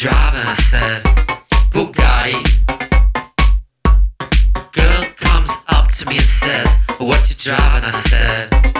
driving, I said, Bugatti. Girl comes up to me and says, What you driving? I said,